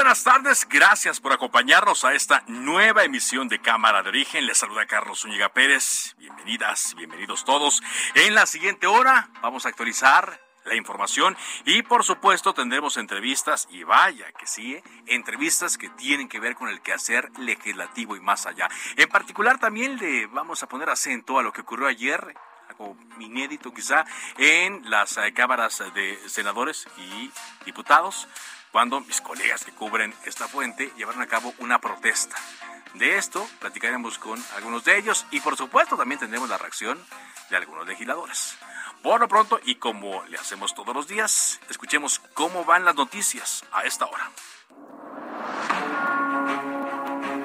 Buenas tardes. Gracias por acompañarnos a esta nueva emisión de Cámara de Origen. Les saluda Carlos Zúñiga Pérez. Bienvenidas, bienvenidos todos. En la siguiente hora vamos a actualizar la información y por supuesto tendremos entrevistas y vaya que sí, ¿eh? entrevistas que tienen que ver con el quehacer legislativo y más allá. En particular también le vamos a poner acento a lo que ocurrió ayer algo inédito quizá en las eh, cámaras de senadores y diputados cuando mis colegas que cubren esta fuente llevaron a cabo una protesta. De esto platicaremos con algunos de ellos y por supuesto también tendremos la reacción de algunos legisladores. Por lo pronto, y como le hacemos todos los días, escuchemos cómo van las noticias a esta hora.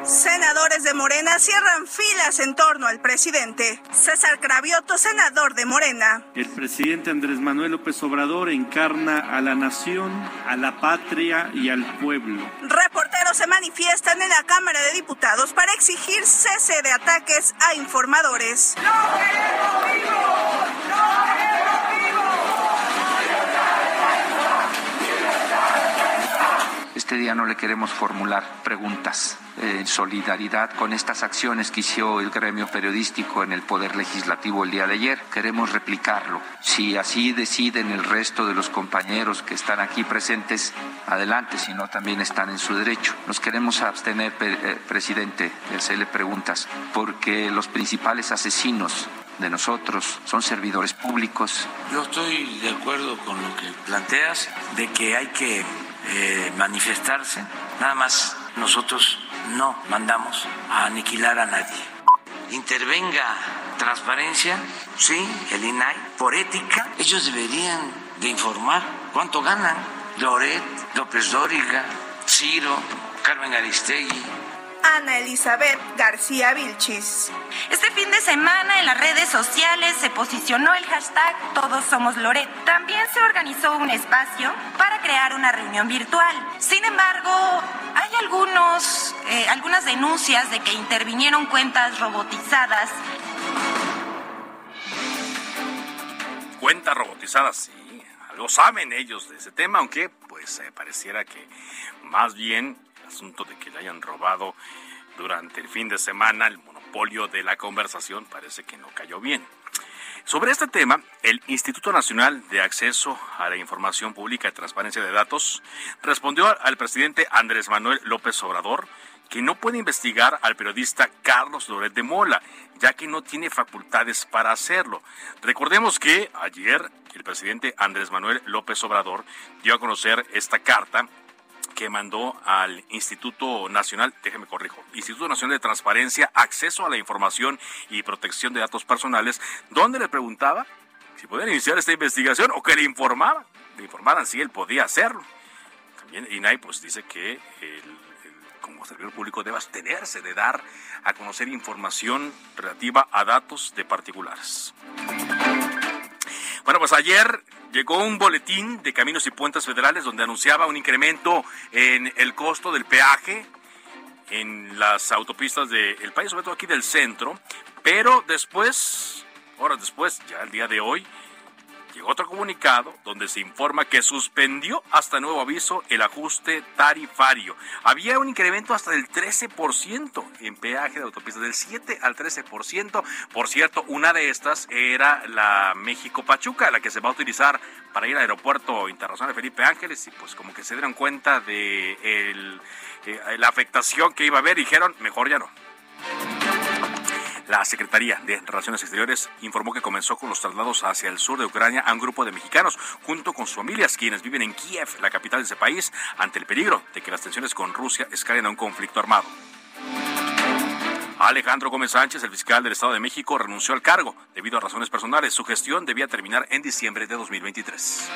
Senadores de Morena cierran filas en torno al presidente. César Cravioto, senador de Morena. El presidente Andrés Manuel López Obrador encarna a la nación, a la patria y al pueblo. Reporteros se manifiestan en la Cámara de Diputados para exigir cese de ataques a informadores. ¡No queremos vivos! Este día no le queremos formular preguntas en solidaridad con estas acciones que hizo el gremio periodístico en el Poder Legislativo el día de ayer. Queremos replicarlo. Si así deciden el resto de los compañeros que están aquí presentes, adelante, si no, también están en su derecho. Nos queremos abstener, eh, presidente, de hacerle preguntas, porque los principales asesinos de nosotros, son servidores públicos. Yo estoy de acuerdo con lo que planteas, de que hay que eh, manifestarse, nada más nosotros no mandamos a aniquilar a nadie. Intervenga transparencia, sí, el INAI, por ética, ellos deberían de informar cuánto ganan. Loret, López Dóriga, Ciro, Carmen Aristegui, Ana Elizabeth García Vilchis. Este fin de semana en las redes sociales se posicionó el hashtag Todos Somos Loret. También se organizó un espacio para crear una reunión virtual. Sin embargo, hay algunos, eh, algunas denuncias de que intervinieron cuentas robotizadas. Cuentas robotizadas, sí. Algo saben ellos de ese tema, aunque pues eh, pareciera que más bien asunto de que le hayan robado durante el fin de semana el monopolio de la conversación parece que no cayó bien. Sobre este tema, el Instituto Nacional de Acceso a la Información Pública y Transparencia de Datos respondió al presidente Andrés Manuel López Obrador que no puede investigar al periodista Carlos Loret de Mola, ya que no tiene facultades para hacerlo. Recordemos que ayer el presidente Andrés Manuel López Obrador dio a conocer esta carta que mandó al Instituto Nacional, déjeme corrijo, Instituto Nacional de Transparencia, Acceso a la Información y Protección de Datos Personales, donde le preguntaba si podía iniciar esta investigación o que le informaba, le informaran si él podía hacerlo. También INAI pues dice que como servidor público debe abstenerse de dar a conocer información relativa a datos de particulares. Bueno, pues ayer llegó un boletín de Caminos y Puentes Federales donde anunciaba un incremento en el costo del peaje en las autopistas del país, sobre todo aquí del centro, pero después, horas después, ya el día de hoy, llegó otro comunicado donde se informa que suspendió hasta nuevo aviso el ajuste tarifario. Había un incremento hasta del 13% en peaje de autopistas, del 7 al 13%. Por cierto, una de estas era la México-Pachuca, la que se va a utilizar para ir al aeropuerto internacional de Felipe Ángeles y pues como que se dieron cuenta de eh, la afectación que iba a haber, dijeron, mejor ya no. La Secretaría de Relaciones Exteriores informó que comenzó con los traslados hacia el sur de Ucrania a un grupo de mexicanos, junto con sus familias, quienes viven en Kiev, la capital de ese país, ante el peligro de que las tensiones con Rusia escalen a un conflicto armado. Alejandro Gómez Sánchez, el fiscal del Estado de México, renunció al cargo debido a razones personales. Su gestión debía terminar en diciembre de 2023.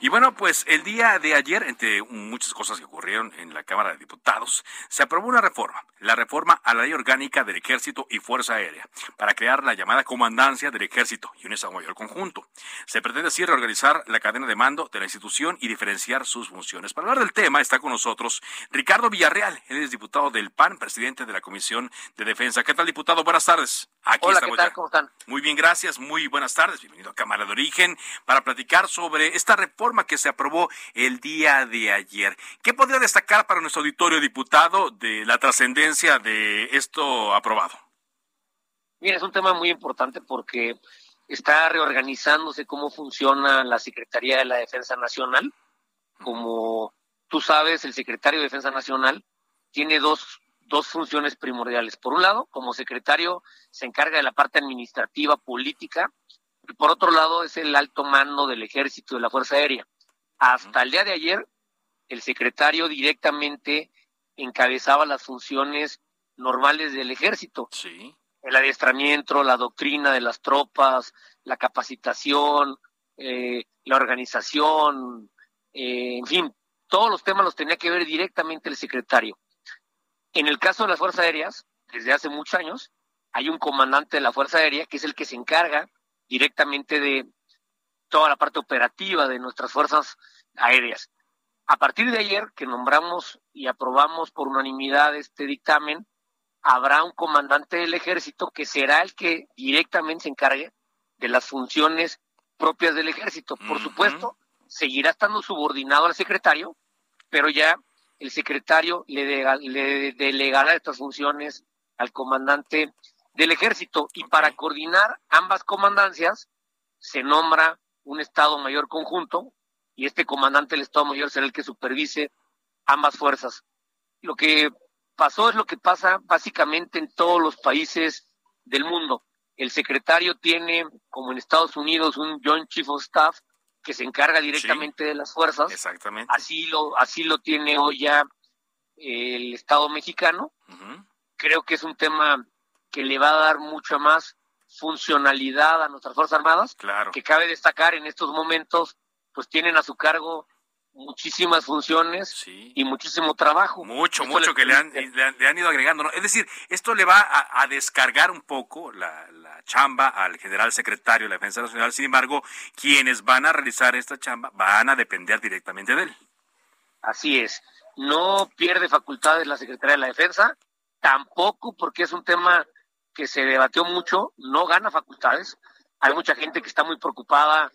Y bueno, pues el día de ayer, entre muchas cosas que ocurrieron en la Cámara de Diputados, se aprobó una reforma, la reforma a la ley orgánica del Ejército y Fuerza Aérea, para crear la llamada Comandancia del Ejército y un Estado Mayor conjunto. Se pretende así reorganizar la cadena de mando de la institución y diferenciar sus funciones. Para hablar del tema está con nosotros Ricardo Villarreal, él es diputado del PAN, presidente de la Comisión de Defensa. ¿Qué tal, diputado? Buenas tardes. Aquí Hola, ¿qué tal? ¿Cómo están? Muy bien, gracias. Muy buenas tardes. Bienvenido a Cámara de Origen para platicar sobre esta reforma que se aprobó el día de ayer. ¿Qué podría destacar para nuestro auditorio diputado de la trascendencia de esto aprobado? Mira, es un tema muy importante porque está reorganizándose cómo funciona la Secretaría de la Defensa Nacional. Como tú sabes, el secretario de Defensa Nacional tiene dos, dos funciones primordiales. Por un lado, como secretario, se encarga de la parte administrativa, política, y por otro lado es el alto mando del ejército de la Fuerza Aérea. Hasta el día de ayer, el secretario directamente encabezaba las funciones normales del ejército. Sí. El adiestramiento, la doctrina de las tropas, la capacitación, eh, la organización, eh, en fin, todos los temas los tenía que ver directamente el secretario. En el caso de las Fuerzas Aéreas, desde hace muchos años, hay un comandante de la Fuerza Aérea que es el que se encarga directamente de toda la parte operativa de nuestras fuerzas aéreas. A partir de ayer, que nombramos y aprobamos por unanimidad este dictamen, habrá un comandante del ejército que será el que directamente se encargue de las funciones propias del ejército. Por supuesto, seguirá estando subordinado al secretario, pero ya el secretario le, le delegará estas funciones al comandante del ejército y para coordinar ambas comandancias se nombra un Estado Mayor conjunto y este comandante del Estado Mayor será el que supervise ambas fuerzas. Lo que pasó es lo que pasa básicamente en todos los países del mundo. El secretario tiene, como en Estados Unidos, un Joint Chief of Staff que se encarga directamente de las fuerzas. Exactamente. Así lo, así lo tiene hoy ya el Estado mexicano. Creo que es un tema que le va a dar mucha más funcionalidad a nuestras Fuerzas Armadas, claro. que cabe destacar en estos momentos, pues tienen a su cargo muchísimas funciones y muchísimo trabajo. Mucho, mucho que le han, le han, ido agregando. ¿no? Es decir, esto le va a, descargar un poco la, la, chamba al general secretario de la Defensa Nacional. Sin embargo, quienes van a realizar esta chamba van a depender directamente de él. Así es. No pierde facultades la Secretaría de la Defensa, tampoco porque es un tema que se debatió mucho, no gana facultades. Hay mucha gente que está muy preocupada,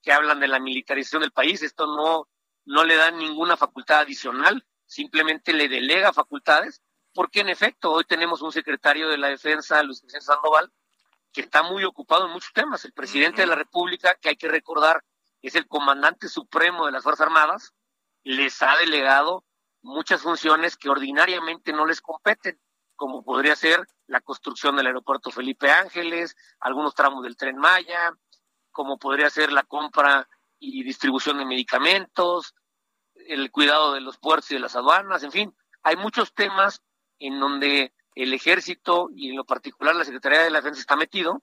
que hablan de la militarización del país. Esto no, no le da ninguna facultad adicional, simplemente le delega facultades, porque en efecto hoy tenemos un secretario de la Defensa, Luis Vicente Sandoval, que está muy ocupado en muchos temas. El presidente de la República, que hay que recordar, es el comandante supremo de las Fuerzas Armadas, les ha delegado muchas funciones que ordinariamente no les competen, como podría ser la construcción del aeropuerto Felipe Ángeles, algunos tramos del tren Maya, como podría ser la compra y distribución de medicamentos, el cuidado de los puertos y de las aduanas, en fin, hay muchos temas en donde el ejército y en lo particular la Secretaría de la Defensa está metido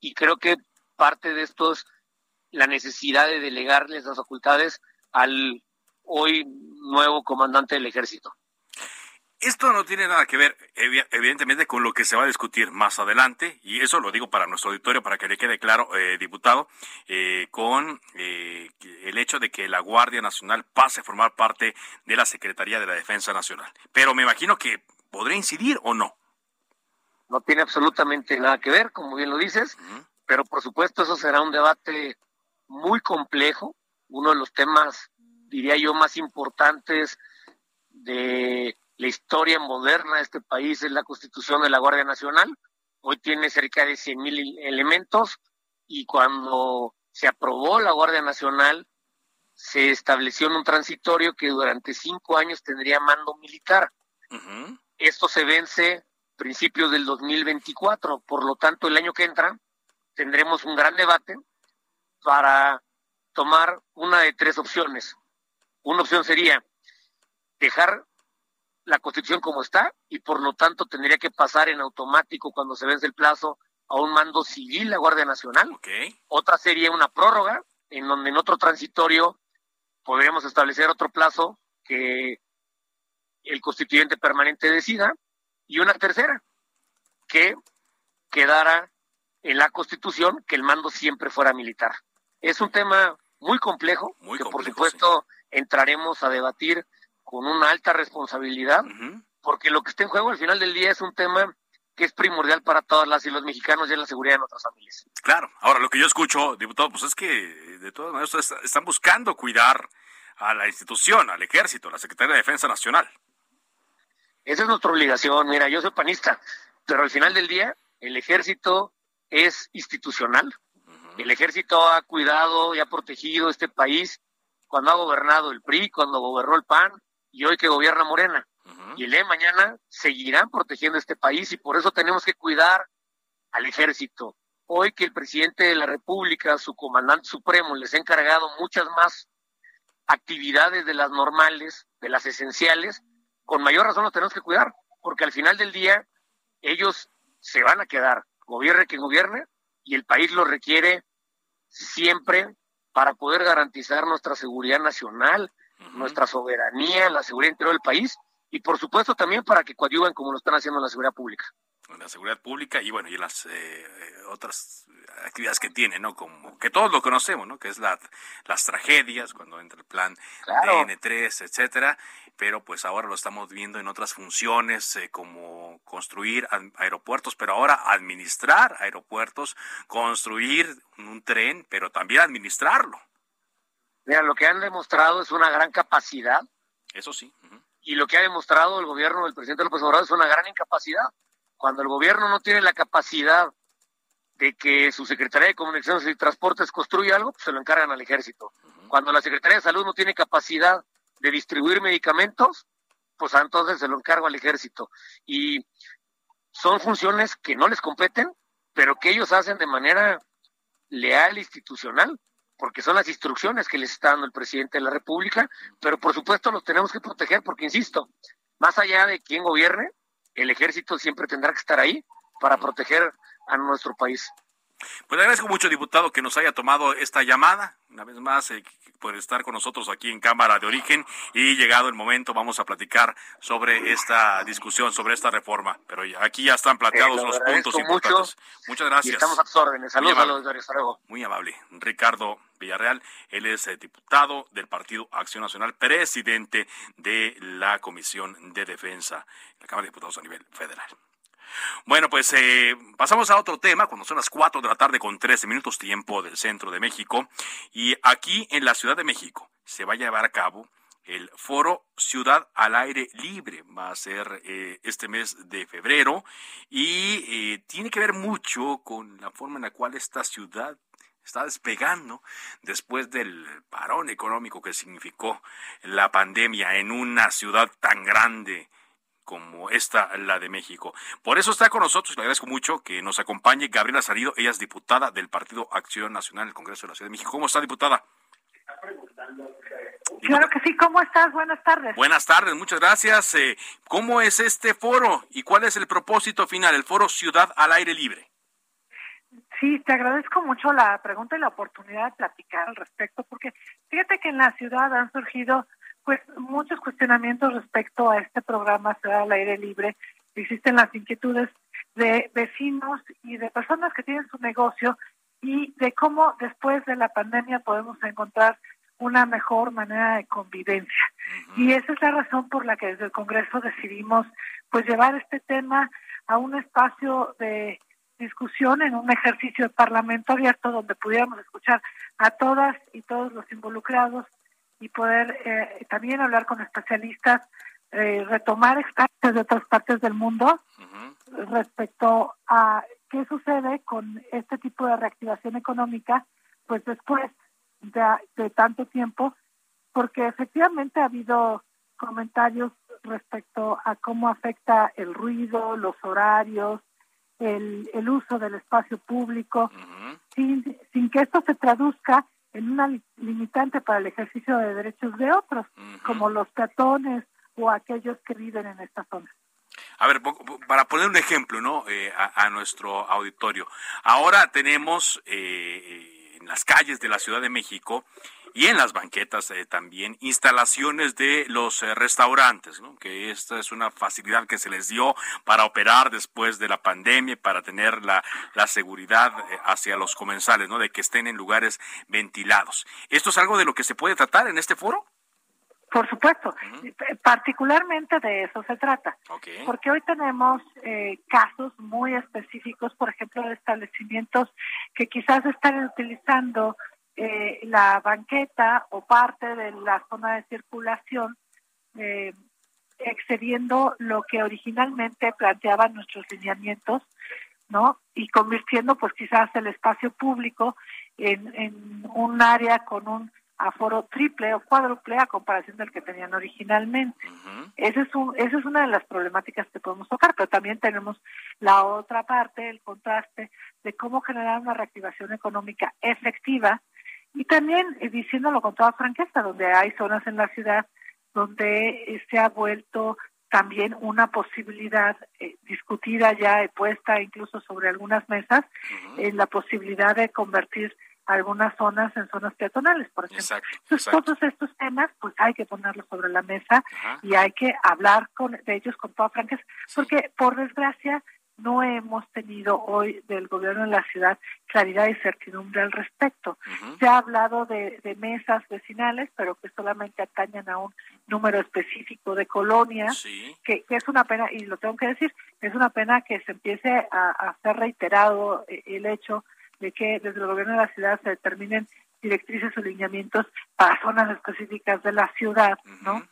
y creo que parte de esto es la necesidad de delegarles las facultades al hoy nuevo comandante del ejército. Esto no tiene nada que ver, evidentemente, con lo que se va a discutir más adelante, y eso lo digo para nuestro auditorio, para que le quede claro, eh, diputado, eh, con eh, el hecho de que la Guardia Nacional pase a formar parte de la Secretaría de la Defensa Nacional. Pero me imagino que podría incidir o no. No tiene absolutamente nada que ver, como bien lo dices. pero por supuesto eso será un debate muy complejo, uno de los temas, diría yo, más importantes de la historia moderna de este país es la constitución de la Guardia Nacional. Hoy tiene cerca de 100 mil elementos y cuando se aprobó la Guardia Nacional, se estableció en un transitorio que durante cinco años tendría mando militar. Esto se vence principios del 2024, por lo tanto el año que entra tendremos un gran debate para tomar una de tres opciones. Una opción sería dejar la constitución como está y por lo tanto tendría que pasar en automático cuando se vence el plazo a un mando civil la Guardia Nacional. Otra sería una prórroga en donde en otro transitorio podríamos establecer otro plazo que el constituyente permanente decida y una tercera que quedara en la constitución que el mando siempre fuera militar. Es un tema muy complejo que por supuesto entraremos a debatir con una alta responsabilidad porque lo que está en juego al final del día es un tema que es primordial para todas las y los mexicanos y es la seguridad de nuestras familias. Claro, ahora lo que yo escucho, diputado, pues es que de todas maneras están buscando cuidar a la institución, al ejército, a la Secretaría de Defensa Nacional. Esa es nuestra obligación. Mira, yo soy panista, pero al final del día el ejército es institucional. El ejército ha cuidado y ha protegido este país cuando ha gobernado el PRI, cuando gobernó el PAN y hoy que gobierna Morena y el de mañana seguirán protegiendo este país y por eso tenemos que cuidar al ejército. Hoy que el presidente de la República, su comandante supremo, les ha encargado muchas más actividades de las normales, de las esenciales, con mayor razón los tenemos que cuidar, porque al final del día ellos se van a quedar, gobierne quien gobierne, y el país lo requiere siempre para poder garantizar nuestra seguridad nacional, nuestra soberanía, la seguridad interior del país y por supuesto también para que coadyuven como lo están haciendo en la seguridad pública. En la seguridad pública y bueno, y las eh, otras actividades que tiene, ¿no? Como que todos lo conocemos, ¿no? Que es la, las tragedias, cuando entra el plan DN3, etcétera, pero pues ahora lo estamos viendo en otras funciones, eh, como construir aeropuertos, pero ahora administrar aeropuertos, construir un tren, pero también administrarlo. Mira, lo que han demostrado es una gran capacidad. Eso sí y lo que ha demostrado el gobierno del presidente López Obrador es una gran incapacidad. Cuando el gobierno no tiene la capacidad de que su Secretaría de Comunicaciones y Transportes construya algo, pues se lo encargan al ejército. Cuando la Secretaría de Salud no tiene capacidad de distribuir medicamentos, pues entonces se lo encarga al ejército. Y son funciones que no les competen, pero que ellos hacen de manera leal institucional porque son las instrucciones que les está dando el presidente de la República, pero por supuesto los tenemos que proteger porque, insisto, más allá de quién gobierne, el ejército siempre tendrá que estar ahí para proteger a nuestro país. Pues le agradezco mucho, diputado, que nos haya tomado esta llamada. Una vez más, eh, por estar con nosotros aquí en Cámara de Origen. Y llegado el momento, vamos a platicar sobre esta discusión, sobre esta reforma. Pero aquí ya están planteados los puntos importantes. Muchas gracias. estamos a sus órdenes. Saludos a los Muy amable. Ricardo Villarreal, él es eh, diputado del Partido Acción Nacional, presidente de la Comisión de Defensa, la Cámara de Diputados a nivel federal. Bueno, pues eh, pasamos a otro tema, cuando son las 4 de la tarde con 13 minutos tiempo del centro de México. Y aquí en la Ciudad de México se va a llevar a cabo el foro Ciudad al Aire Libre. Va a ser eh, este mes de febrero y eh, tiene que ver mucho con la forma en la cual esta ciudad está despegando después del parón económico que significó la pandemia en una ciudad tan grande como esta, la de México. Por eso está con nosotros, le agradezco mucho que nos acompañe Gabriela Salido, ella es diputada del Partido Acción Nacional del Congreso de la Ciudad de México. ¿Cómo está, diputada? Claro que sí, ¿cómo estás? Buenas tardes. Buenas tardes, muchas gracias. Eh, ¿Cómo es este foro y cuál es el propósito final, el foro Ciudad al Aire Libre? Sí, te agradezco mucho la pregunta y la oportunidad de platicar al respecto, porque fíjate que en la ciudad han surgido pues muchos cuestionamientos respecto a este programa Ciudad al Aire Libre. Existen las inquietudes de vecinos y de personas que tienen su negocio y de cómo después de la pandemia podemos encontrar una mejor manera de convivencia. Y esa es la razón por la que desde el Congreso decidimos pues llevar este tema a un espacio de discusión en un ejercicio de parlamento abierto donde pudiéramos escuchar a todas y todos los involucrados y poder eh, también hablar con especialistas, eh, retomar expertos de otras partes del mundo respecto a qué sucede con este tipo de reactivación económica, pues después de tanto tiempo, porque efectivamente ha habido comentarios respecto a cómo afecta el ruido, los horarios, el, el uso del espacio público, sin, sin que esto se traduzca en una limitante para el ejercicio de derechos de otros, como los peatones o aquellos que viven en esta zona. A ver, para poner un ejemplo, ¿no? Eh, a, nuestro auditorio. Ahora tenemos eh, en las calles de la Ciudad de México y en las banquetas eh, también instalaciones de los eh, restaurantes, ¿no? que esta es una facilidad que se les dio para operar después de la pandemia, para tener la, la seguridad eh, hacia los comensales, ¿no? de que estén en lugares ventilados. ¿Esto es algo de lo que se puede tratar en este foro? Por supuesto, particularmente de eso se trata, porque hoy tenemos casos muy específicos, por ejemplo, de establecimientos que quizás están utilizando eh, la banqueta o parte de la zona de circulación eh, excediendo lo que originalmente planteaban nuestros lineamientos, ¿no? Y convirtiendo pues quizás el espacio público en, en un área con un aforo triple o cuádruple a comparación del que tenían originalmente. Ese es un, esa es una de las problemáticas que podemos tocar, pero también tenemos la otra parte, el contraste de cómo generar una reactivación económica efectiva y también eh, diciéndolo con toda franqueza, donde hay zonas en la ciudad donde eh, se ha vuelto también una posibilidad eh, discutida ya, puesta incluso sobre algunas mesas, en la posibilidad de convertir algunas zonas en zonas peatonales, por ejemplo. Entonces, todos estos temas, pues hay que ponerlos sobre la mesa y hay que hablar con, de ellos con toda franqueza, porque por desgracia no hemos tenido hoy del gobierno de la ciudad claridad y certidumbre al respecto. Se ha hablado de, mesas vecinales, pero que solamente atañan a un número específico de colonias, que, es una pena, y lo tengo que decir, es una pena que se empiece a, a ser reiterado eh, el hecho de que desde el gobierno de la ciudad se determinen directrices o lineamientos para zonas específicas de la ciudad, ¿no?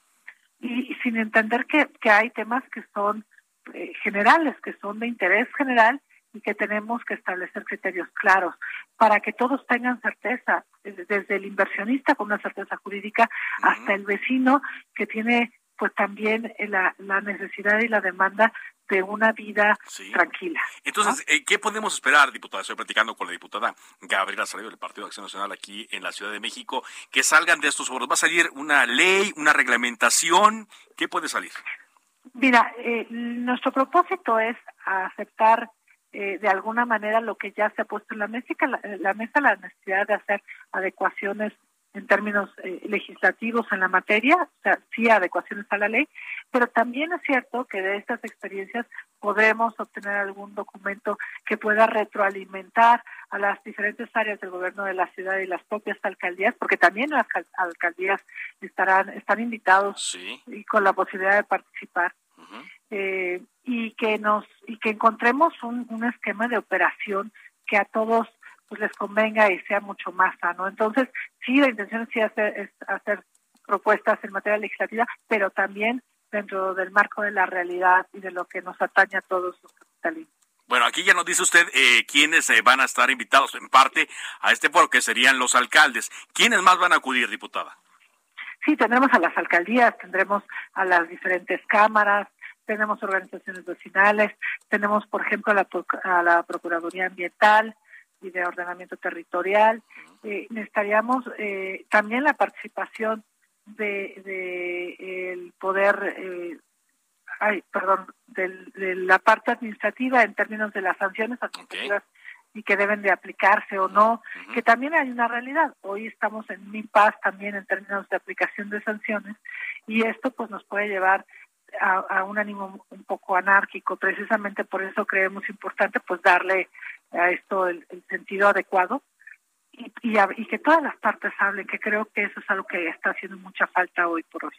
y, sin entender que, que hay temas que son eh, generales que son de interés general y que tenemos que establecer criterios claros para que todos tengan certeza, desde el inversionista con una certeza jurídica hasta el vecino que tiene pues también la, necesidad y la demanda de una vida tranquila. Entonces, eh, ¿qué podemos esperar, diputada? Estoy platicando con la diputada Gabriela Salido del Partido de Acción Nacional aquí en la Ciudad de México, que salgan de estos foros. ¿Va a salir una ley, una reglamentación? ¿Qué puede salir? Mira, eh, nuestro propósito es aceptar eh, de alguna manera lo que ya se ha puesto en la mesa, la, la mesa la necesidad de hacer adecuaciones en términos eh, legislativos en la materia, o sea, sí adecuaciones a la ley, pero también es cierto que de estas experiencias podremos obtener algún documento que pueda retroalimentar a las diferentes áreas del gobierno de la ciudad y las propias alcaldías, porque también las alcaldías estarán están invitados y con la posibilidad de participar. Eh, y que nos y que encontremos un, un esquema de operación que a todos pues les convenga y sea mucho más sano. Entonces, sí, la intención sí hacer, es hacer propuestas en materia legislativa, pero también dentro del marco de la realidad y de lo que nos atañe a todos los capitalinos. Bueno, aquí ya nos dice usted eh, quiénes eh, van a estar invitados en parte a este foro, que serían los alcaldes. ¿Quiénes más van a acudir, diputada? Sí, tendremos a las alcaldías, tendremos a las diferentes cámaras, tenemos organizaciones vecinales, tenemos, por ejemplo, a la, a la Procuraduría Ambiental, y de ordenamiento territorial. Eh, necesitaríamos eh, también la participación de, de el poder, eh, ay, perdón, de, la parte administrativa en términos de las sanciones administrativas y que deben de aplicarse o no, que también hay una realidad. Hoy estamos en un impasse también en términos de aplicación de sanciones y esto pues nos puede llevar a, a, un ánimo un poco anárquico. Precisamente por eso creemos importante pues darle a esto el, sentido adecuado y, y, que todas las partes hablen, que creo que eso es algo que está haciendo mucha falta hoy por hoy.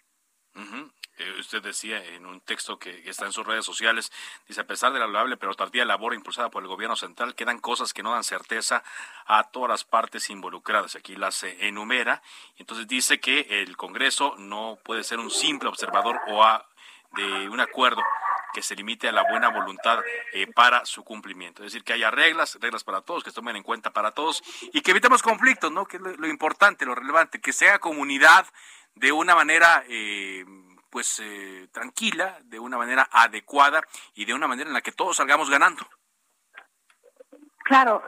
Eh, usted decía en un texto que, está en sus redes sociales, dice, a pesar de la loable pero tardía labor impulsada por el gobierno central, quedan cosas que no dan certeza a todas las partes involucradas. Aquí las enumera. Entonces dice que el Congreso no puede ser un simple observador o de un acuerdo que se limite a la buena voluntad eh, para su cumplimiento. Es decir, que haya reglas, reglas para todos, que se tomen en cuenta para todos y que evitemos conflictos, ¿no? Que es lo, importante, lo relevante, que sea comunidad de una manera eh, pues eh, tranquila, de una manera adecuada y de una manera en la que todos salgamos ganando. Claro,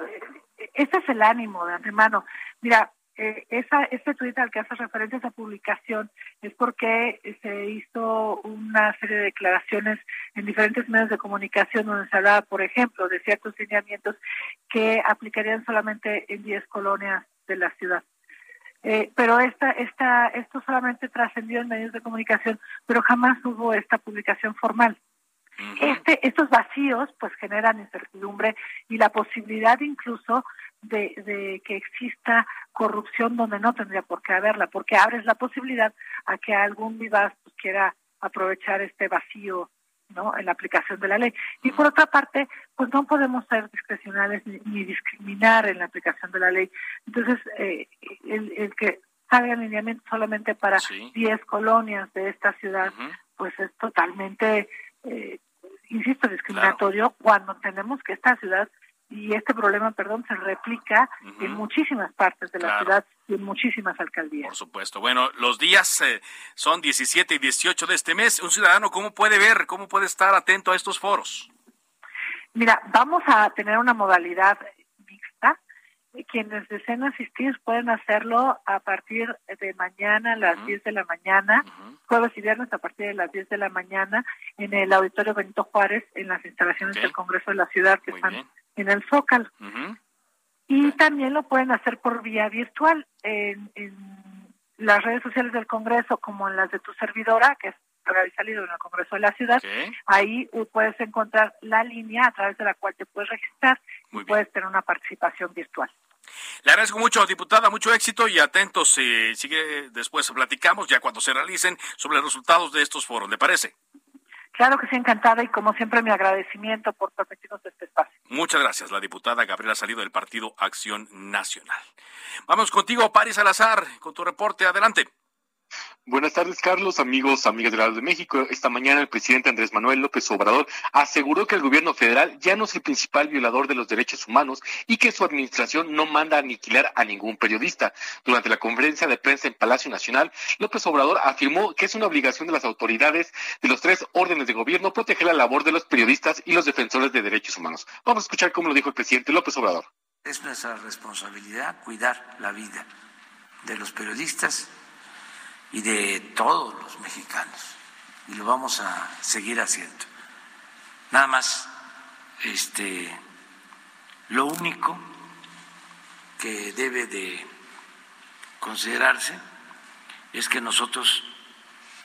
ese es el ánimo de antemano. Mira, eh, esa, este tuit al que hace referencia esa publicación es porque se hizo una serie de declaraciones en diferentes medios de comunicación donde se hablaba, por ejemplo, de ciertos lineamientos que aplicarían solamente en 10 colonias de la ciudad. Eh, pero esta, esta, esto solamente trascendió en medios de comunicación, pero jamás hubo esta publicación formal. Este, estos vacíos pues generan incertidumbre y la posibilidad incluso de, de, que exista corrupción donde no tendría por qué haberla, porque abres la posibilidad a que algún vivaz pues, quiera aprovechar este vacío ¿no? en la aplicación de la ley. Y por otra parte, pues no podemos ser discrecionales ni, discriminar en la aplicación de la ley. Entonces, eh, el, el, que salga alineamiento solamente para 10 colonias de esta ciudad, pues es totalmente, eh, insisto, discriminatorio cuando tenemos que esta ciudad y este problema, perdón, se replica en muchísimas partes de la ciudad y en muchísimas alcaldías. Por supuesto. Bueno, los días eh, son 17 y 18 de este mes. Un ciudadano, ¿cómo puede ver, cómo puede estar atento a estos foros? Mira, vamos a tener una modalidad. Quienes deseen asistir pueden hacerlo a partir de mañana a las 10 de la mañana, jueves y viernes a partir de las 10 de la mañana, en el Auditorio Benito Juárez, en las instalaciones del Congreso de la Ciudad, que están en el Zócalo. Y también lo pueden hacer por vía virtual en, las redes sociales del Congreso, como en las de tu servidora, que es Salido en el Congreso de la Ciudad. Ahí puedes encontrar la línea a través de la cual te puedes registrar y puedes tener una participación virtual. Le agradezco mucho, diputada, mucho éxito y atentos. Sigue después platicamos ya cuando se realicen sobre los resultados de estos foros. ¿Le parece? Claro que sí, encantada y como siempre mi agradecimiento por permitirnos este espacio. Muchas gracias, la diputada Gabriela Salido del Partido Acción Nacional. Vamos contigo, Paris Salazar, con tu reporte. Adelante. Buenas tardes, Carlos, amigos, amigas del lado de México. Esta mañana el presidente Andrés Manuel López Obrador aseguró que el gobierno federal ya no es el principal violador de los derechos humanos y que su administración no manda a aniquilar a ningún periodista. Durante la conferencia de prensa en Palacio Nacional, López Obrador afirmó que es una obligación de las autoridades de los tres órdenes de gobierno proteger la labor de los periodistas y los defensores de derechos humanos. Vamos a escuchar cómo lo dijo el presidente López Obrador. Es nuestra responsabilidad cuidar la vida de los periodistas y de todos los mexicanos y lo vamos a seguir haciendo. Nada más, este, lo único que debe de considerarse es que nosotros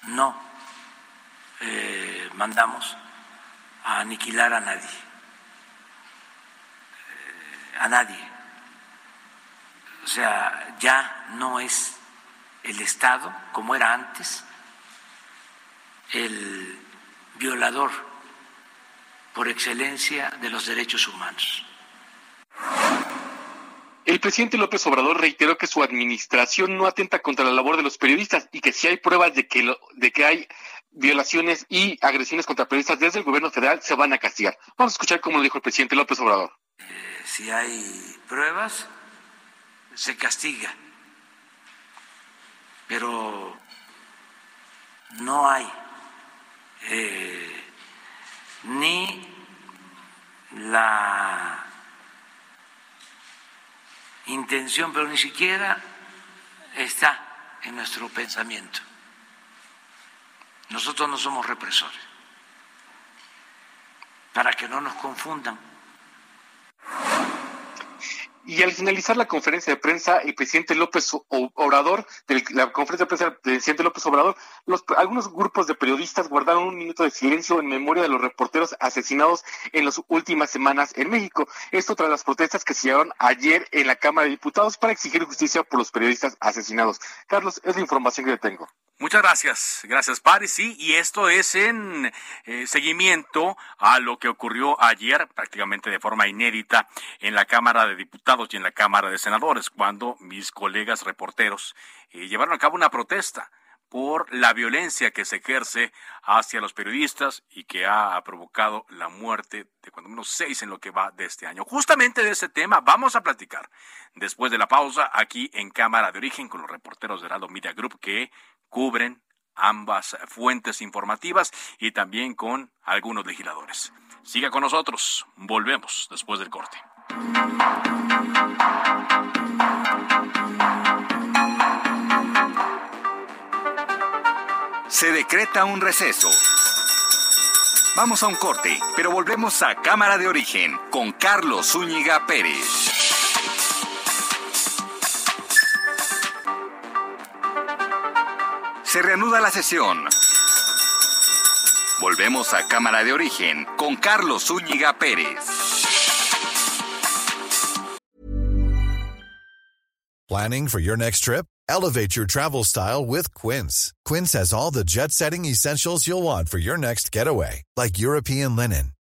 no eh, mandamos a aniquilar a nadie, eh, a nadie. O sea, ya no es el Estado, como era antes, el violador por excelencia de los derechos humanos. El presidente López Obrador reiteró que su administración no atenta contra la labor de los periodistas y que si hay pruebas de que, de que hay violaciones y agresiones contra periodistas desde el gobierno federal, se van a castigar. Vamos a escuchar cómo lo dijo el presidente López Obrador. Eh, si hay pruebas, se castiga pero no hay eh, ni la intención, pero ni siquiera está en nuestro pensamiento. Nosotros no somos represores, para que no nos confundan. Y al finalizar la conferencia de prensa, el presidente López Obrador, la conferencia de prensa del presidente López Obrador, los, algunos grupos de periodistas guardaron un minuto de silencio en memoria de los reporteros asesinados en las últimas semanas en México. Esto tras las protestas que se llevaron ayer en la Cámara de Diputados para exigir justicia por los periodistas asesinados. Carlos, es la información que le tengo. Muchas gracias, gracias Paris. Sí, y esto es en eh, seguimiento a lo que ocurrió ayer, prácticamente de forma inédita, en la Cámara de Diputados y en la Cámara de Senadores, cuando mis colegas reporteros eh, llevaron a cabo una protesta por la violencia que se ejerce hacia los periodistas y que ha provocado la muerte de cuando menos seis en lo que va de este año. Justamente de ese tema vamos a platicar después de la pausa aquí en Cámara de Origen con los reporteros de Heraldo Media Group que cubren ambas fuentes informativas y también con algunos legisladores. Siga con nosotros, volvemos después del corte. Se decreta un receso. Vamos a un corte, pero volvemos a Cámara de Origen con Carlos Zúñiga Pérez. Se reanuda la sesión. Volvemos a Cámara de Origen con Carlos Zúñiga Pérez. Planning for your next trip? Elevate your travel style with Quince. Quince has all the jet setting essentials you'll want for your next getaway, like European linen,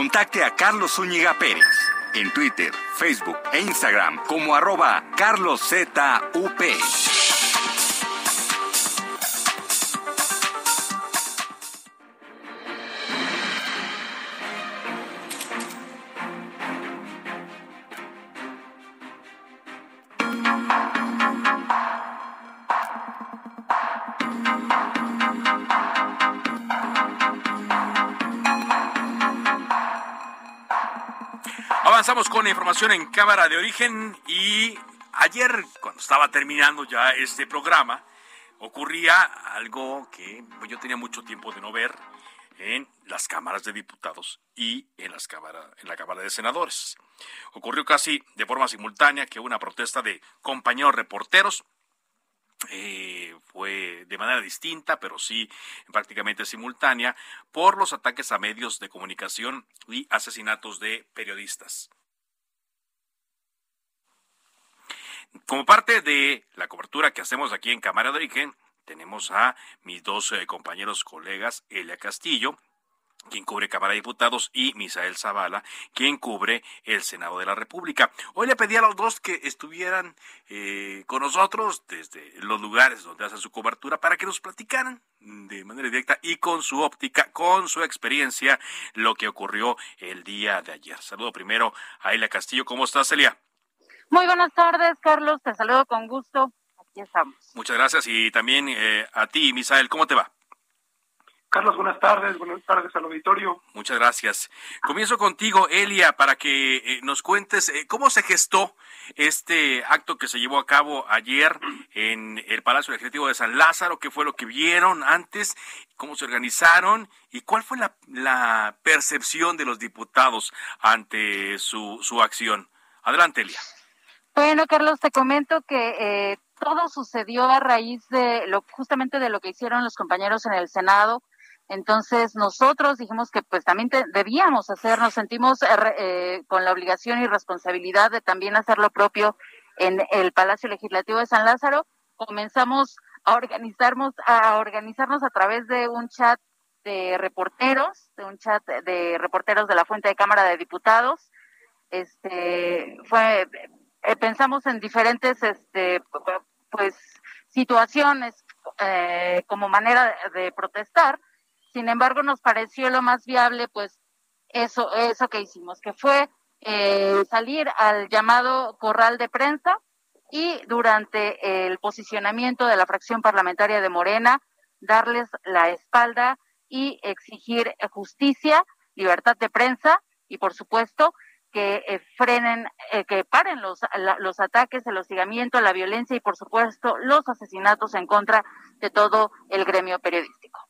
Contacte a Carlos Zúñiga Pérez en Twitter, Facebook e Instagram como arroba carloszup. Información en Cámara de Origen y ayer, cuando estaba terminando ya este programa, ocurría algo que yo tenía mucho tiempo de no ver en las cámaras de diputados y en, las en la Cámara de Senadores. Ocurrió casi de forma simultánea que una protesta de compañeros reporteros eh, fue de manera distinta, pero sí prácticamente simultánea, por los ataques a medios de comunicación y asesinatos de periodistas. Como parte de la cobertura que hacemos aquí en Cámara de Origen, tenemos a mis dos eh, compañeros colegas, Elia Castillo quien cubre Cámara de Diputados, y Misael Zavala, quien cubre el Senado de la República. Hoy le pedí a los dos que estuvieran eh, con nosotros desde los lugares donde hacen su cobertura para que nos platicaran de manera directa y con su óptica, con su experiencia, lo que ocurrió el día de ayer. Saludo primero a Elia Castillo. ¿Cómo estás, Celia? Muy buenas tardes, Carlos. Te saludo con gusto. Aquí estamos. Muchas gracias. Y también eh, a ti, Misael, ¿cómo te va? Carlos, buenas tardes, buenas tardes al auditorio. Muchas gracias. Comienzo contigo, Elia, para que eh, nos cuentes eh, cómo se gestó este acto que se llevó a cabo ayer en el Palacio Legislativo de San Lázaro, qué fue lo que vieron antes, cómo se organizaron y cuál fue la, percepción de los diputados ante su, su acción. Adelante, Elia. Bueno, Carlos, te comento que eh, todo sucedió a raíz de lo justamente de lo que hicieron los compañeros en el Senado entonces nosotros dijimos que pues también debíamos hacer, nos sentimos eh, eh, con la obligación y responsabilidad de también hacer lo propio en el Palacio Legislativo de San Lázaro. Comenzamos a organizarnos, a organizarnos a través de un chat de reporteros, de un chat de reporteros de la Fuente de Cámara de Diputados. Este fue eh, pensamos en diferentes este pues situaciones como manera de protestar. Sin embargo, nos pareció lo más viable, pues, eso, eso que hicimos, que fue eh, salir al llamado corral de prensa y durante el posicionamiento de la fracción parlamentaria de Morena, darles la espalda y exigir justicia, libertad de prensa y, por supuesto, que eh, frenen, eh, que paren los, los ataques, el hostigamiento, la violencia y, por supuesto, los asesinatos en contra de todo el gremio periodístico.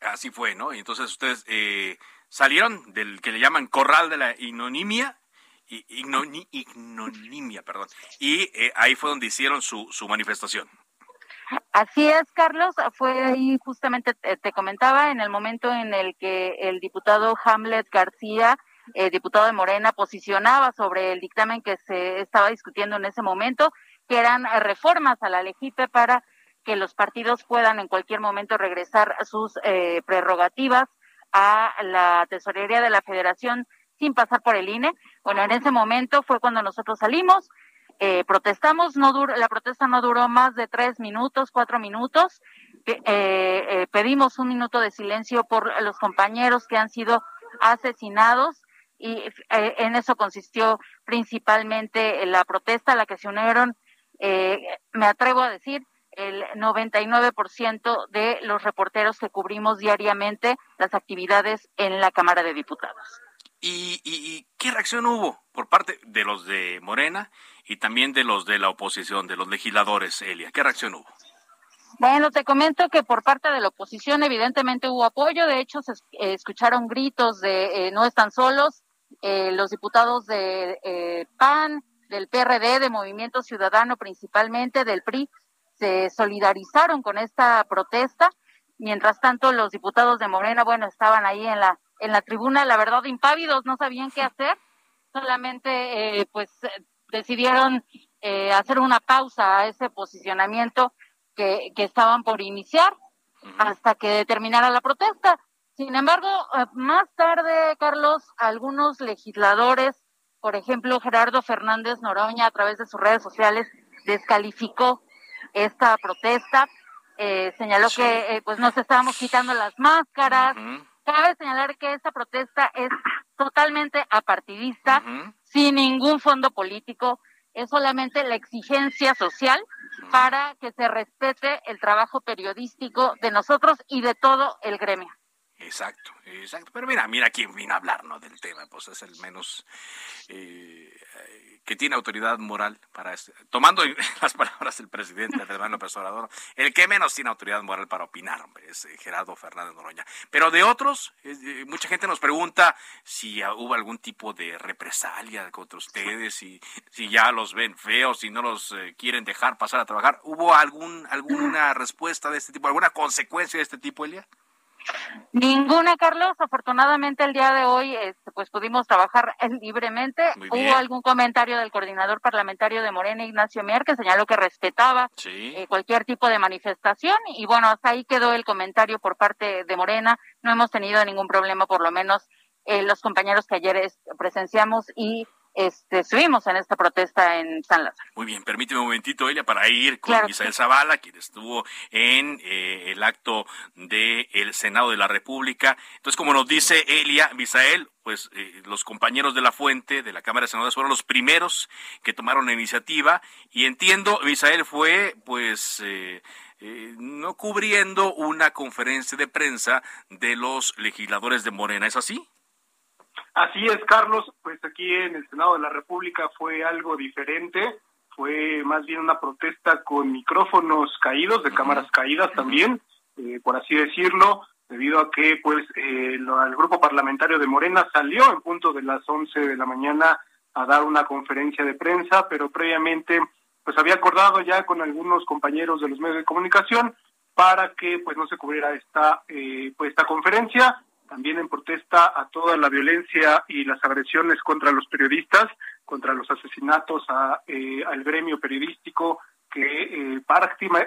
Así fue, ¿no? Y entonces ustedes eh, salieron del que le llaman corral de la ignomia, ignomia, perdón, y eh, ahí fue donde hicieron su, su manifestación. Así es, Carlos. Fue ahí justamente te, comentaba en el momento en el que el diputado Hamlet García, eh, diputado de Morena, posicionaba sobre el dictamen que se estaba discutiendo en ese momento, que eran reformas a la LEGIPE para que los partidos puedan en cualquier momento regresar sus eh, prerrogativas a la tesorería de la Federación sin pasar por el INE. Bueno, en ese momento fue cuando nosotros salimos, eh, protestamos, no duró, la protesta no duró más de tres minutos, cuatro minutos. Eh, eh, pedimos un minuto de silencio por los compañeros que han sido asesinados y en eso consistió principalmente la protesta a la que se unieron, me atrevo a decir, el 99% de los reporteros que cubrimos diariamente las actividades en la Cámara de Diputados. ¿Y, qué reacción hubo por parte de los de Morena y también de los de la oposición, de los legisladores, Elia? ¿Qué reacción hubo? Bueno, te comento que por parte de la oposición evidentemente hubo apoyo, de hecho se eh, escucharon gritos de eh, no están solos, eh, los diputados de PAN, del PRD, de Movimiento Ciudadano principalmente, del PRI, se solidarizaron con esta protesta. Mientras tanto, los diputados de Morena, bueno, estaban ahí en la en la tribuna, la verdad, impávidos, no sabían qué hacer, solamente eh, pues decidieron eh, hacer una pausa a ese posicionamiento que, que estaban por iniciar hasta que terminara la protesta. Sin embargo, eh, más tarde, Carlos, algunos legisladores, por ejemplo, Gerardo Fernández Noroña, a través de sus redes sociales, descalificó esta protesta, señaló que pues nos estábamos quitando las máscaras, Cabe señalar que esta protesta es totalmente apartidista, sin ningún fondo político, es solamente la exigencia social para que se respete el trabajo periodístico de nosotros y de todo el gremio. Exacto, exacto. Pero mira, mira quién vino a hablarnos del tema, pues es el menos eh, que tiene autoridad moral para este, tomando las palabras del presidente Andrés López Obrador, el que menos tiene autoridad moral para opinar, hombre, es eh, Gerardo Fernández Noroña. Pero de otros, eh, mucha gente nos pregunta si hubo algún tipo de represalia contra ustedes, si, si ya los ven feos, si no los quieren dejar pasar a trabajar. ¿Hubo algún alguna respuesta de este tipo, alguna consecuencia de este tipo, Elia? Ninguna, Carlos. Afortunadamente el día de hoy este, pues pudimos trabajar libremente. Hubo algún comentario del coordinador parlamentario de Morena, Ignacio Mier, que señaló que respetaba eh, cualquier tipo de manifestación y bueno, hasta ahí quedó el comentario por parte de Morena. No hemos tenido ningún problema, por lo menos eh, los compañeros que ayer presenciamos y este, estuvimos en esta protesta en San Lázaro. Muy bien, permíteme un momentito, ella, para ir con Misael Zavala, quien estuvo en eh, el acto del Senado de la República. Entonces, como nos dice Elia, Misael, pues eh, los compañeros de la fuente de la Cámara de Senadores fueron los primeros que tomaron la iniciativa y entiendo, Misael fue pues eh, no cubriendo una conferencia de prensa de los legisladores de Morena, ¿es así? Así es, Carlos, pues aquí en el Senado de la República fue algo diferente, fue más bien una protesta con micrófonos caídos, de cámaras caídas también, eh, por así decirlo, debido a que pues eh, el grupo parlamentario de Morena salió en punto de las 11 de la mañana a dar una conferencia de prensa, pero previamente pues había acordado ya con algunos compañeros de los medios de comunicación para que pues no se cubriera esta eh, pues esta conferencia también en protesta a toda la violencia y las agresiones contra los periodistas, contra los asesinatos a, eh, al gremio periodístico que eh,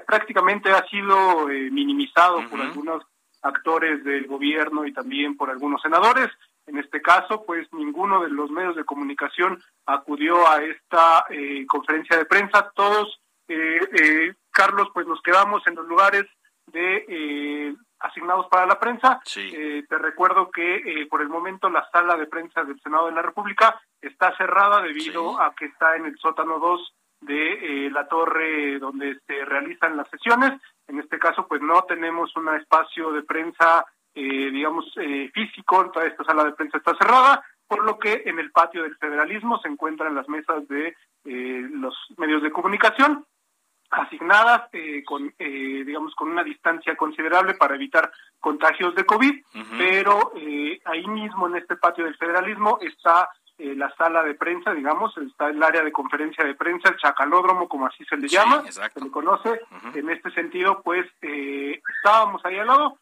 prácticamente ha sido eh, minimizado por algunos actores del gobierno y también por algunos senadores. En este caso, pues ninguno de los medios de comunicación acudió a esta conferencia de prensa. Todos, Carlos, pues nos quedamos en los lugares de asignados para la prensa. Eh, te recuerdo que eh, por el momento la sala de prensa del Senado de la República está cerrada debido a que está en el sótano 2 de eh, la torre donde se realizan las sesiones. En este caso, pues no tenemos un espacio de prensa, digamos, físico, toda esta sala de prensa está cerrada, por lo que en el patio del federalismo se encuentran las mesas de los medios de comunicación asignadas eh, con, eh, digamos, con una distancia considerable para evitar contagios de COVID, pero eh, ahí mismo en este patio del federalismo está la sala de prensa, digamos, está el área de conferencia de prensa, el chacalódromo, como así se le llama, se le conoce. En este sentido, pues estábamos ahí al lado,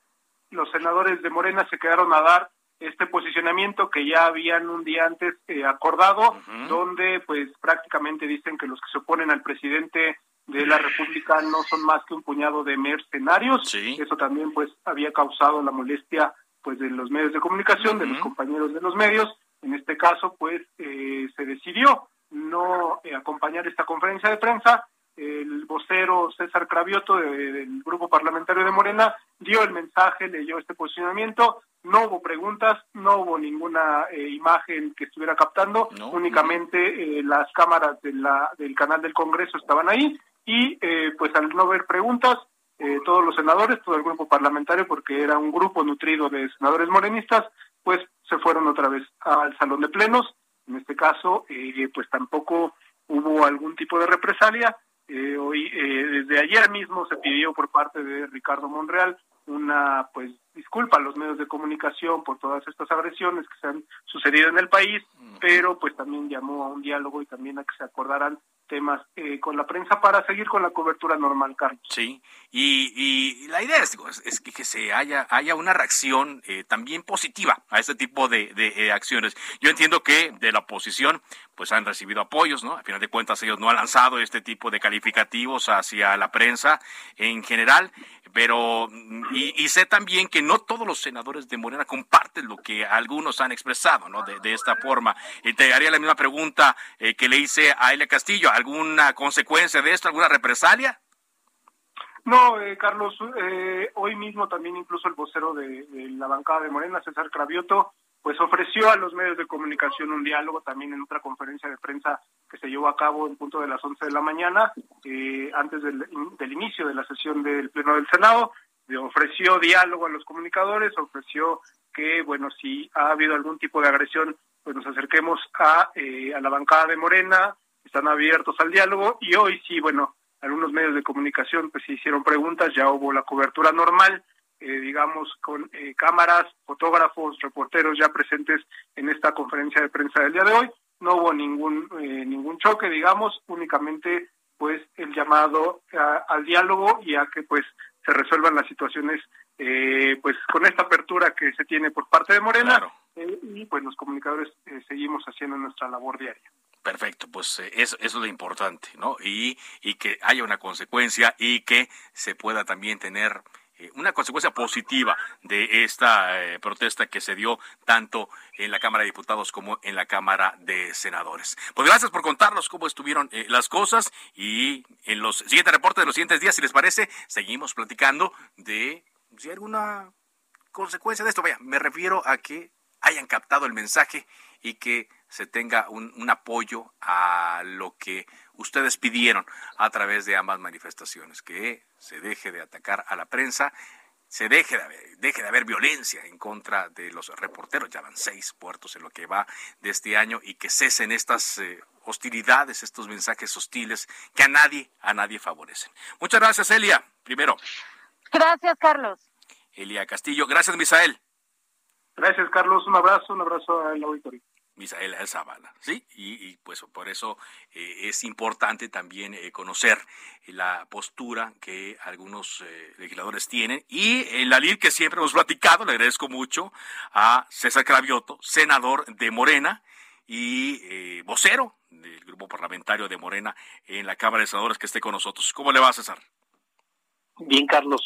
los senadores de Morena se quedaron a dar este posicionamiento que ya habían un día antes acordado, donde pues prácticamente dicen que los que se oponen al presidente de la República no son más que un puñado de mercenarios. Eso también pues había causado la molestia pues de los medios de comunicación, de los compañeros de los medios. En este caso pues eh, se decidió no eh, acompañar esta conferencia de prensa. El vocero César Cravioto del grupo parlamentario de Morena dio el mensaje, leyó este posicionamiento, no hubo preguntas, no hubo ninguna eh, imagen que estuviera captando, únicamente las cámaras de la, del canal del Congreso estaban ahí y eh, pues al no haber preguntas, eh, todos los senadores, todo el grupo parlamentario, porque era un grupo nutrido de senadores morenistas, pues se fueron otra vez al salón de plenos. En este caso, eh, pues tampoco hubo algún tipo de represalia. Hoy, desde ayer mismo se pidió por parte de Ricardo Monreal una pues disculpa a los medios de comunicación por todas estas agresiones que se han sucedido en el país, pero pues también llamó a un diálogo y también a que se acordaran temas eh, con la prensa para seguir con la cobertura normal, Carlos. Sí, y, y la idea es, es que, que, se haya, haya una reacción eh, también positiva a este tipo de, de eh, acciones. Yo entiendo que de la oposición pues han recibido apoyos, ¿no? A final de cuentas ellos no han lanzado este tipo de calificativos hacia la prensa en general, pero y, sé también que no todos los senadores de Morena comparten lo que algunos han expresado, ¿no? De, esta forma. Y te haría la misma pregunta eh, que le hice a Elia Castillo. ¿Alguna consecuencia de esto? ¿Alguna represalia? No, eh, Carlos, eh, hoy mismo también incluso el vocero de, de, la bancada de Morena, César Cravioto, pues ofreció a los medios de comunicación un diálogo también en otra conferencia de prensa que se llevó a cabo en punto de las 11 de la mañana, eh, antes del, inicio de la sesión del Pleno del Senado, ofreció diálogo a los comunicadores, ofreció que, bueno, si ha habido algún tipo de agresión, pues nos acerquemos a, eh, a la bancada de Morena, están abiertos al diálogo. Y hoy sí, bueno, algunos medios de comunicación pues se hicieron preguntas, ya hubo la cobertura normal, eh, digamos, con eh, cámaras, fotógrafos, reporteros ya presentes en esta conferencia de prensa del día de hoy. No hubo ningún eh, ningún choque, digamos, únicamente pues el llamado al diálogo y a que pues se resuelvan las situaciones pues con esta apertura que se tiene por parte de Morena y pues los comunicadores seguimos haciendo nuestra labor diaria. Perfecto, pues eso, eso, es lo importante, ¿no? Y, y que haya una consecuencia y que se pueda también tener eh, una consecuencia positiva de esta eh, protesta que se dio tanto en la Cámara de Diputados como en la Cámara de Senadores. Pues gracias por contarnos cómo estuvieron eh, las cosas y en los siguientes reportes de los siguientes días, si les parece, seguimos platicando de si hay alguna consecuencia de esto. Vaya, me refiero a que hayan captado el mensaje y que se tenga un, un apoyo a lo que ustedes pidieron a través de ambas manifestaciones, que se deje de atacar a la prensa, se deje de haber, deje de haber violencia en contra de los reporteros, ya van seis puertos en lo que va de este año, y que cesen estas eh, hostilidades, estos mensajes hostiles que a nadie, a nadie favorecen. Muchas gracias, Elia, primero. Gracias, Carlos. Elia Castillo, gracias, Misael. Gracias, Carlos, un abrazo, un abrazo al auditorio. Misael Zavala, ¿sí? Y, pues por eso eh, es importante también eh, conocer la postura que algunos eh, legisladores tienen y en la LIL que siempre hemos platicado, le agradezco mucho a César Cravioto, senador de Morena y vocero del grupo parlamentario de Morena en la Cámara de Senadores que esté con nosotros. ¿Cómo le va, César? Bien, Carlos.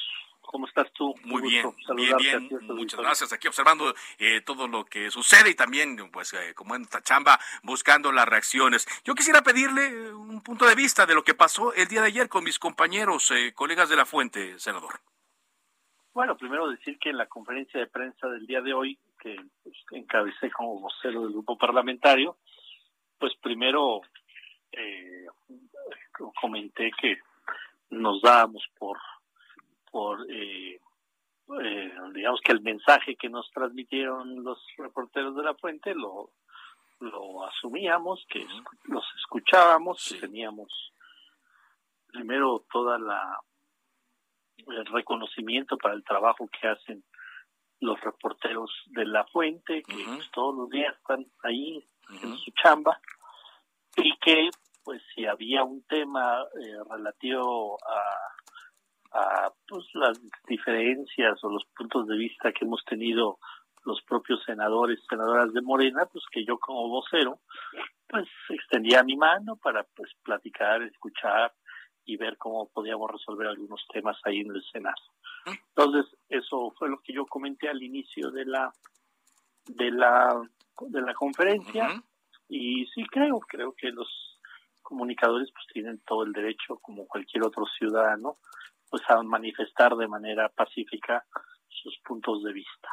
¿Cómo estás tú? Muy bien, bien, bien. Muchas gracias. Aquí observando eh, todo lo que sucede y también, pues, eh, como en esta chamba, buscando las reacciones. Yo quisiera pedirle eh, un punto de vista de lo que pasó el día de ayer con mis compañeros, colegas de la Fuente, senador. Bueno, primero decir que en la conferencia de prensa del día de hoy, que pues, encabecé como vocero del grupo parlamentario, pues primero comenté que nos dábamos por por, eh, eh, digamos que el mensaje que nos transmitieron los reporteros de la fuente lo, lo asumíamos, que los escuchábamos, que teníamos primero toda la el reconocimiento para el trabajo que hacen los reporteros de la fuente, que pues, todos los días están ahí en su chamba, y que pues si había un tema eh, relativo a, a pues las diferencias o los puntos de vista que hemos tenido los propios senadores y senadoras de Morena, pues que yo como vocero, pues extendía mi mano para pues platicar, escuchar y ver cómo podíamos resolver algunos temas ahí en el Senado. Entonces, eso fue lo que yo comenté al inicio de la de la de la conferencia y sí creo, creo que los comunicadores pues tienen todo el derecho como cualquier otro ciudadano pues a manifestar de manera pacífica sus puntos de vista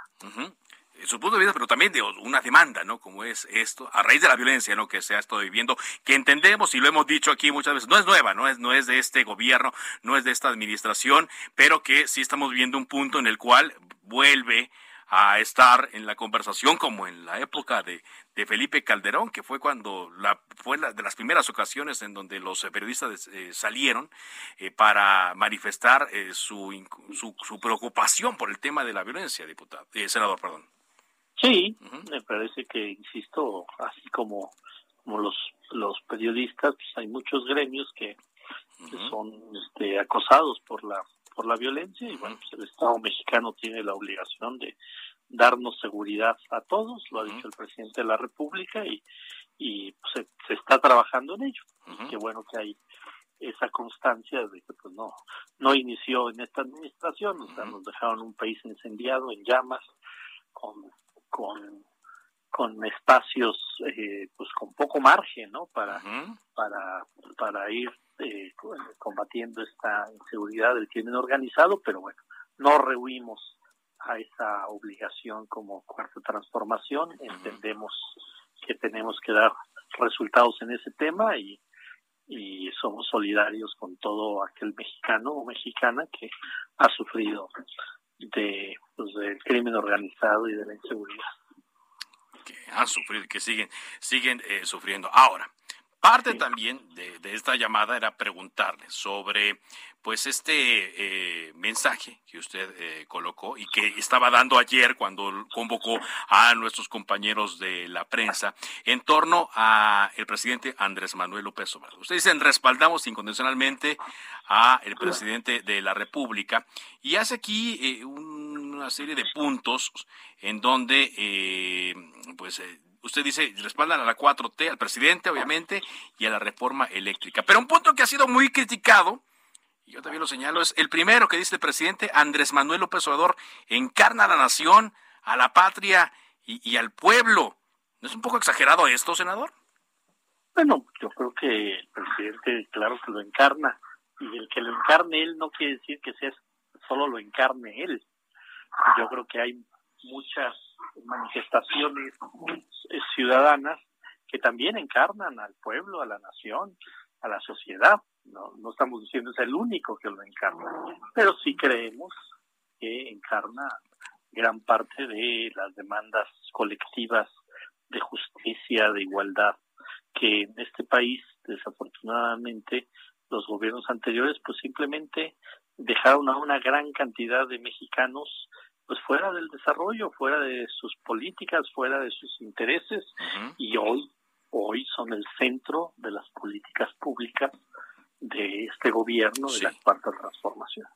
su punto de vista, pero también de una demanda, ¿no? Como es esto, a raíz de la violencia, ¿no? Que se ha estado viviendo, que entendemos y lo hemos dicho aquí muchas veces, no es nueva, no es, no es de este gobierno, no es de esta administración, pero que sí estamos viendo un punto en el cual vuelve a estar en la conversación como en la época de, de Felipe Calderón, que fue cuando la, fue la, de las primeras ocasiones en donde los periodistas eh, salieron eh, para manifestar eh, su, su, su, preocupación por el tema de la violencia, diputado, senador, perdón. Sí, me parece que, insisto, así como, como los, los periodistas, pues hay muchos gremios que, son este, acosados por la por la violencia y bueno, pues el Estado mexicano tiene la obligación de darnos seguridad a todos, lo ha dicho el presidente de la República y, y pues, se, está trabajando en ello. Qué bueno que hay esa constancia de que pues no no inició en esta administración, o sea, nos dejaron un país incendiado en llamas con con, con espacios eh, pues con poco margen no para para para ir eh, combatiendo esta inseguridad del crimen organizado pero bueno no rehuimos a esa obligación como cuarta transformación entendemos que tenemos que dar resultados en ese tema y y somos solidarios con todo aquel mexicano o mexicana que ha sufrido de pues, del crimen organizado y de la inseguridad. Que han sufrido, que siguen, siguen eh, sufriendo. Ahora, parte también de, de, esta llamada era preguntarle sobre pues este eh, mensaje que usted eh, colocó y que estaba dando ayer cuando convocó a nuestros compañeros de la prensa en torno a el presidente Andrés Manuel López Obrador. Ustedes dicen respaldamos incondicionalmente a el presidente de la República y hace aquí eh, una serie de puntos en donde pues usted dice, respaldan a la 4T, al presidente, obviamente, y a la reforma eléctrica. Pero un punto que ha sido muy criticado yo también lo señalo, es el primero que dice el presidente Andrés Manuel López Obrador, encarna a la nación, a la patria y, al pueblo. ¿No es un poco exagerado esto, senador? Bueno, yo creo que el presidente, claro que lo encarna, y el que lo encarne él no quiere decir que sea solo lo encarne él. Yo creo que hay muchas manifestaciones ciudadanas que también encarnan al pueblo, a la nación, a la sociedad no, no estamos diciendo es el único que lo encarna, pero sí creemos que encarna gran parte de las demandas colectivas de justicia, de igualdad, que en este país, desafortunadamente, los gobiernos anteriores, pues simplemente dejaron a una gran cantidad de mexicanos pues fuera del desarrollo, fuera de sus políticas, fuera de sus intereses, y hoy, hoy son el centro de las políticas públicas de este gobierno de la cuarta transformación.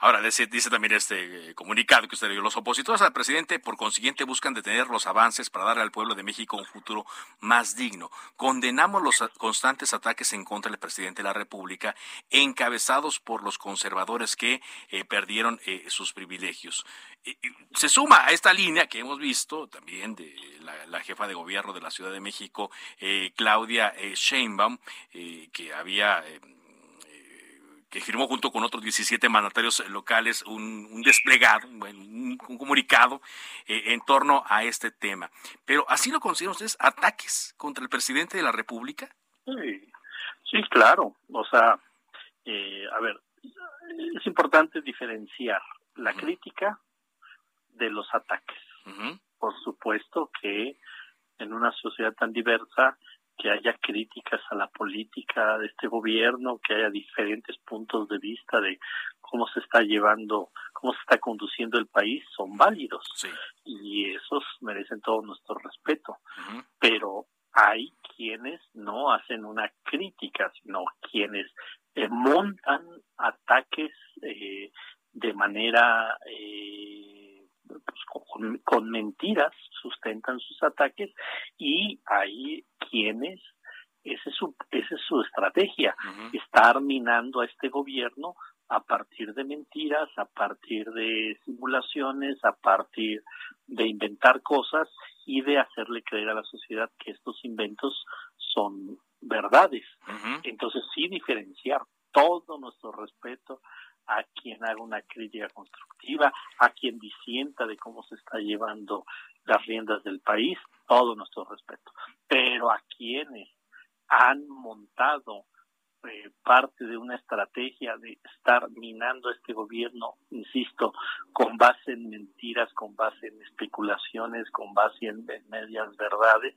Ahora, dice, también este eh, comunicado que usted dio, los opositores al presidente, por consiguiente, buscan detener los avances para darle al pueblo de México un futuro más digno. Condenamos los constantes ataques en contra del presidente de la República, encabezados por los conservadores que eh, perdieron eh, sus privilegios. se suma a esta línea que hemos visto también de la, jefa de gobierno de la Ciudad de México, Claudia Sheinbaum, que había que firmó junto con otros 17 mandatarios locales un, desplegado, un, comunicado eh, en torno a este tema. Pero ¿así lo consideran ustedes ataques contra el presidente de la República? Sí, sí claro. O sea, eh, a ver, es importante diferenciar la crítica de los ataques. Por supuesto que en una sociedad tan diversa que haya críticas a la política de este gobierno, que haya diferentes puntos de vista de cómo se está llevando, cómo se está conduciendo el país, son válidos. Y esos merecen todo nuestro respeto. Pero hay quienes no hacen una crítica, sino quienes eh, montan ataques eh, de manera eh, pues, con, mentiras, sustentan sus ataques y hay quienes, esa es su, esa es su estrategia, estar minando a este gobierno a partir de mentiras, a partir de simulaciones, a partir de inventar cosas y de hacerle creer a la sociedad que estos inventos son verdades. Entonces sí diferenciar todo nuestro respeto a quien haga una crítica constructiva, a quien disienta de cómo se está llevando las riendas del país, todo nuestro respeto. Pero a quienes han montado eh, parte de una estrategia de estar minando este gobierno, insisto, con base en mentiras, con base en especulaciones, con base en, medias verdades,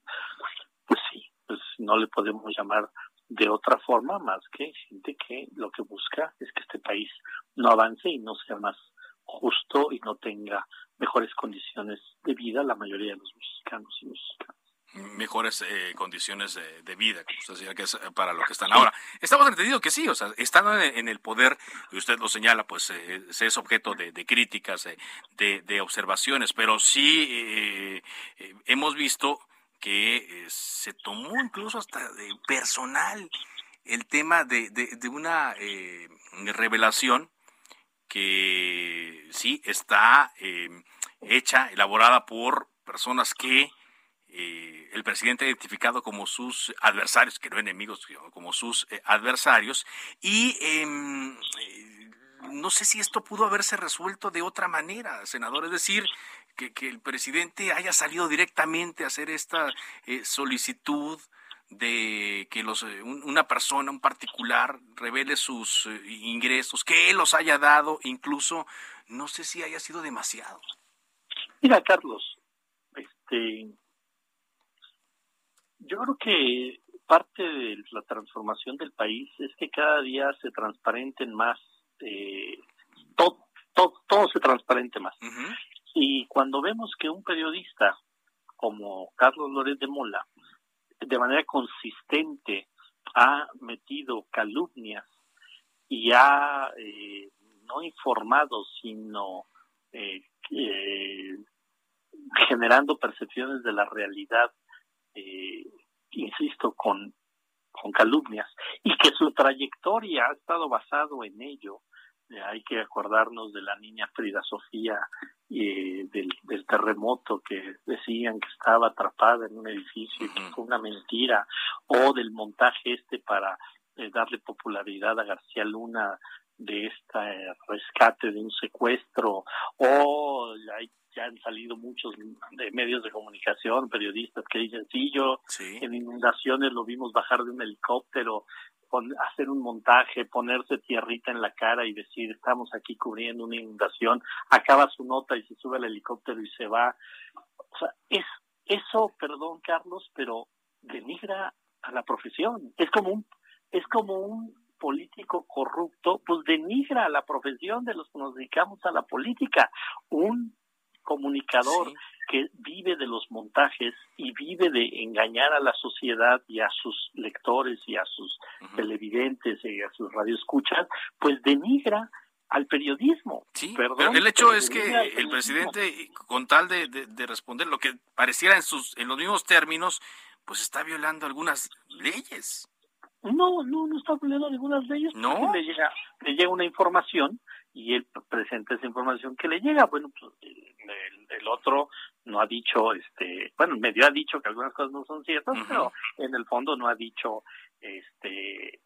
pues sí, pues no le podemos llamar de otra forma más que gente que lo que busca es que este país no avance y no sea más justo y no tenga mejores condiciones de vida la mayoría de los mexicanos y mexicanas mejores eh, condiciones de, vida, como que es eh, para lo que están ahora. Estamos entendidos que sí, o sea, estando en, el poder, y usted lo señala, pues eh, es objeto de, críticas, de, observaciones, pero sí hemos visto que se tomó incluso hasta de personal el tema de, de una revelación que sí está hecha, elaborada por personas que eh, el presidente ha identificado como sus adversarios, que no enemigos, como sus eh, adversarios, y em, eh, no sé si esto pudo haberse resuelto de otra manera, senador, es decir, que, el presidente haya salido directamente a hacer esta solicitud de que los, una persona, un particular, revele sus ingresos, que él los haya dado, incluso, no sé si haya sido demasiado. Mira, Carlos, este, yo creo que parte de la transformación del país es que cada día se transparenten más, eh, todo, todo, se transparente más. Y cuando vemos que un periodista como Carlos Lórez de Mola, de manera consistente, ha metido calumnias y ha eh, no informado, sino eh, generando percepciones de la realidad eh, insisto, con, con calumnias, y que su trayectoria ha estado basado en ello. Eh, hay que acordarnos de la niña Frida Sofía y del, del, terremoto que decían que estaba atrapada en un edificio y que fue una mentira, o del montaje este para eh, darle popularidad a García Luna de este rescate de un secuestro, o hay ya han salido muchos de medios de comunicación, periodistas que dicen, sí, yo en inundaciones lo vimos bajar de un helicóptero, hacer un montaje, ponerse tierrita en la cara y decir, estamos aquí cubriendo una inundación, acaba su nota y se sube al helicóptero y se va. O sea, es eso, perdón Carlos, pero denigra a la profesión. Es como un, es como un político corrupto, pues denigra a la profesión de los que nos dedicamos a la política. Un comunicador que vive de los montajes y vive de engañar a la sociedad y a sus lectores y a sus televidentes y a sus radioescuchas, pues denigra al periodismo. Sí, pero el hecho es que el presidente, con tal de, responder lo que pareciera en, sus, en los mismos términos, pues está violando algunas leyes. No, no, no está violando ninguna leyes. No. Le llega, le llega una información y él presenta esa información que le llega. Bueno, pues el, otro no ha dicho, este, bueno, medio ha dicho que algunas cosas no son ciertas, pero en el fondo no ha dicho, este,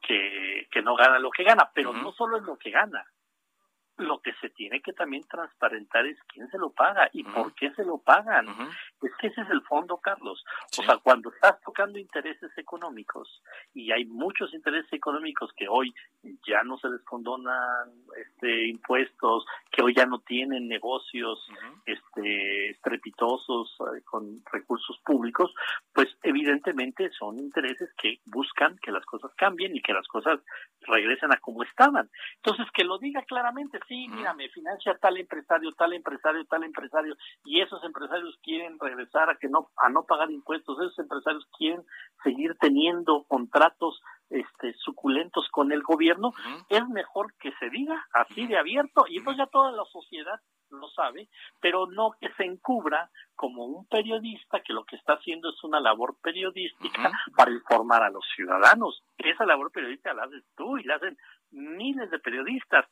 que, que no gana lo que gana, pero no solo es lo que gana, lo que se tiene que también transparentar es quién se lo paga y por qué se lo pagan. Es que ese es el fondo, Carlos. O sea, cuando estás tocando intereses económicos y hay muchos intereses económicos que hoy ya no se les condonan este, impuestos, que hoy ya no tienen negocios este, estrepitosos eh, con recursos públicos, pues evidentemente son intereses que buscan que las cosas cambien y que las cosas regresen a como estaban. Entonces, que lo diga claramente, sí, mira, me financia tal empresario, tal empresario, tal empresario, y esos empresarios quieren regresar a que no, a no pagar impuestos, esos empresarios quieren seguir teniendo contratos este, suculentos con el gobierno, es mejor que se diga así de abierto y entonces ya toda la sociedad lo sabe, pero no que se encubra como un periodista que lo que está haciendo es una labor periodística para informar a los ciudadanos. Esa labor periodística la haces tú y la hacen miles de periodistas.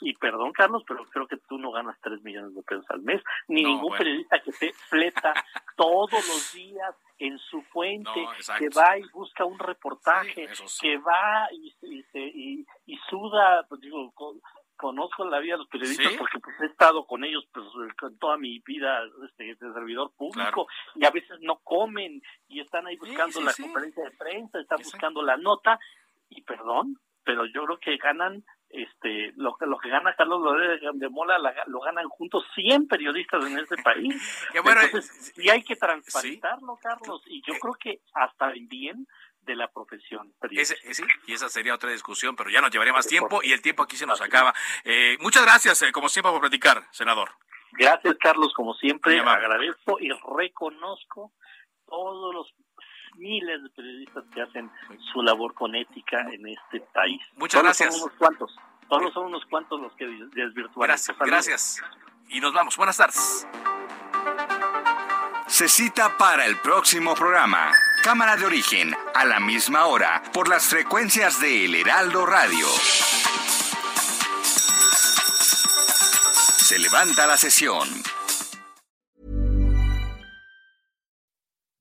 Y perdón, Carlos, pero creo que tú no ganas tres millones de pesos al mes, ni ningún periodista que te fleta todos los días en su fuente, que va y busca un reportaje, que va y, y, y, suda, pues digo, conozco la vida de los periodistas porque pues he estado con ellos pues con toda mi vida este, de servidor público y a veces no comen y están ahí buscando la conferencia de prensa, están buscando la nota y perdón, pero yo creo que ganan este lo que lo que gana Carlos López de Mola lo ganan juntos 100 periodistas en este país. Entonces, y hay que transparentarlo, Carlos, y yo creo que hasta bien de la profesión sí, y esa sería otra discusión, pero ya nos llevaría más tiempo y el tiempo aquí se nos acaba. Eh, muchas gracias, eh, como siempre, por platicar, senador. Gracias, Carlos, como siempre, agradezco y reconozco todos los miles de periodistas que hacen su labor con ética en este país. Muchas gracias. Son unos cuantos, todos son unos cuantos los que desvirtúan. Gracias, gracias. Y nos vamos. Buenas tardes. Se cita para el próximo programa. Cámara de origen, a la misma hora, por las frecuencias de El Heraldo Radio. Se levanta la sesión.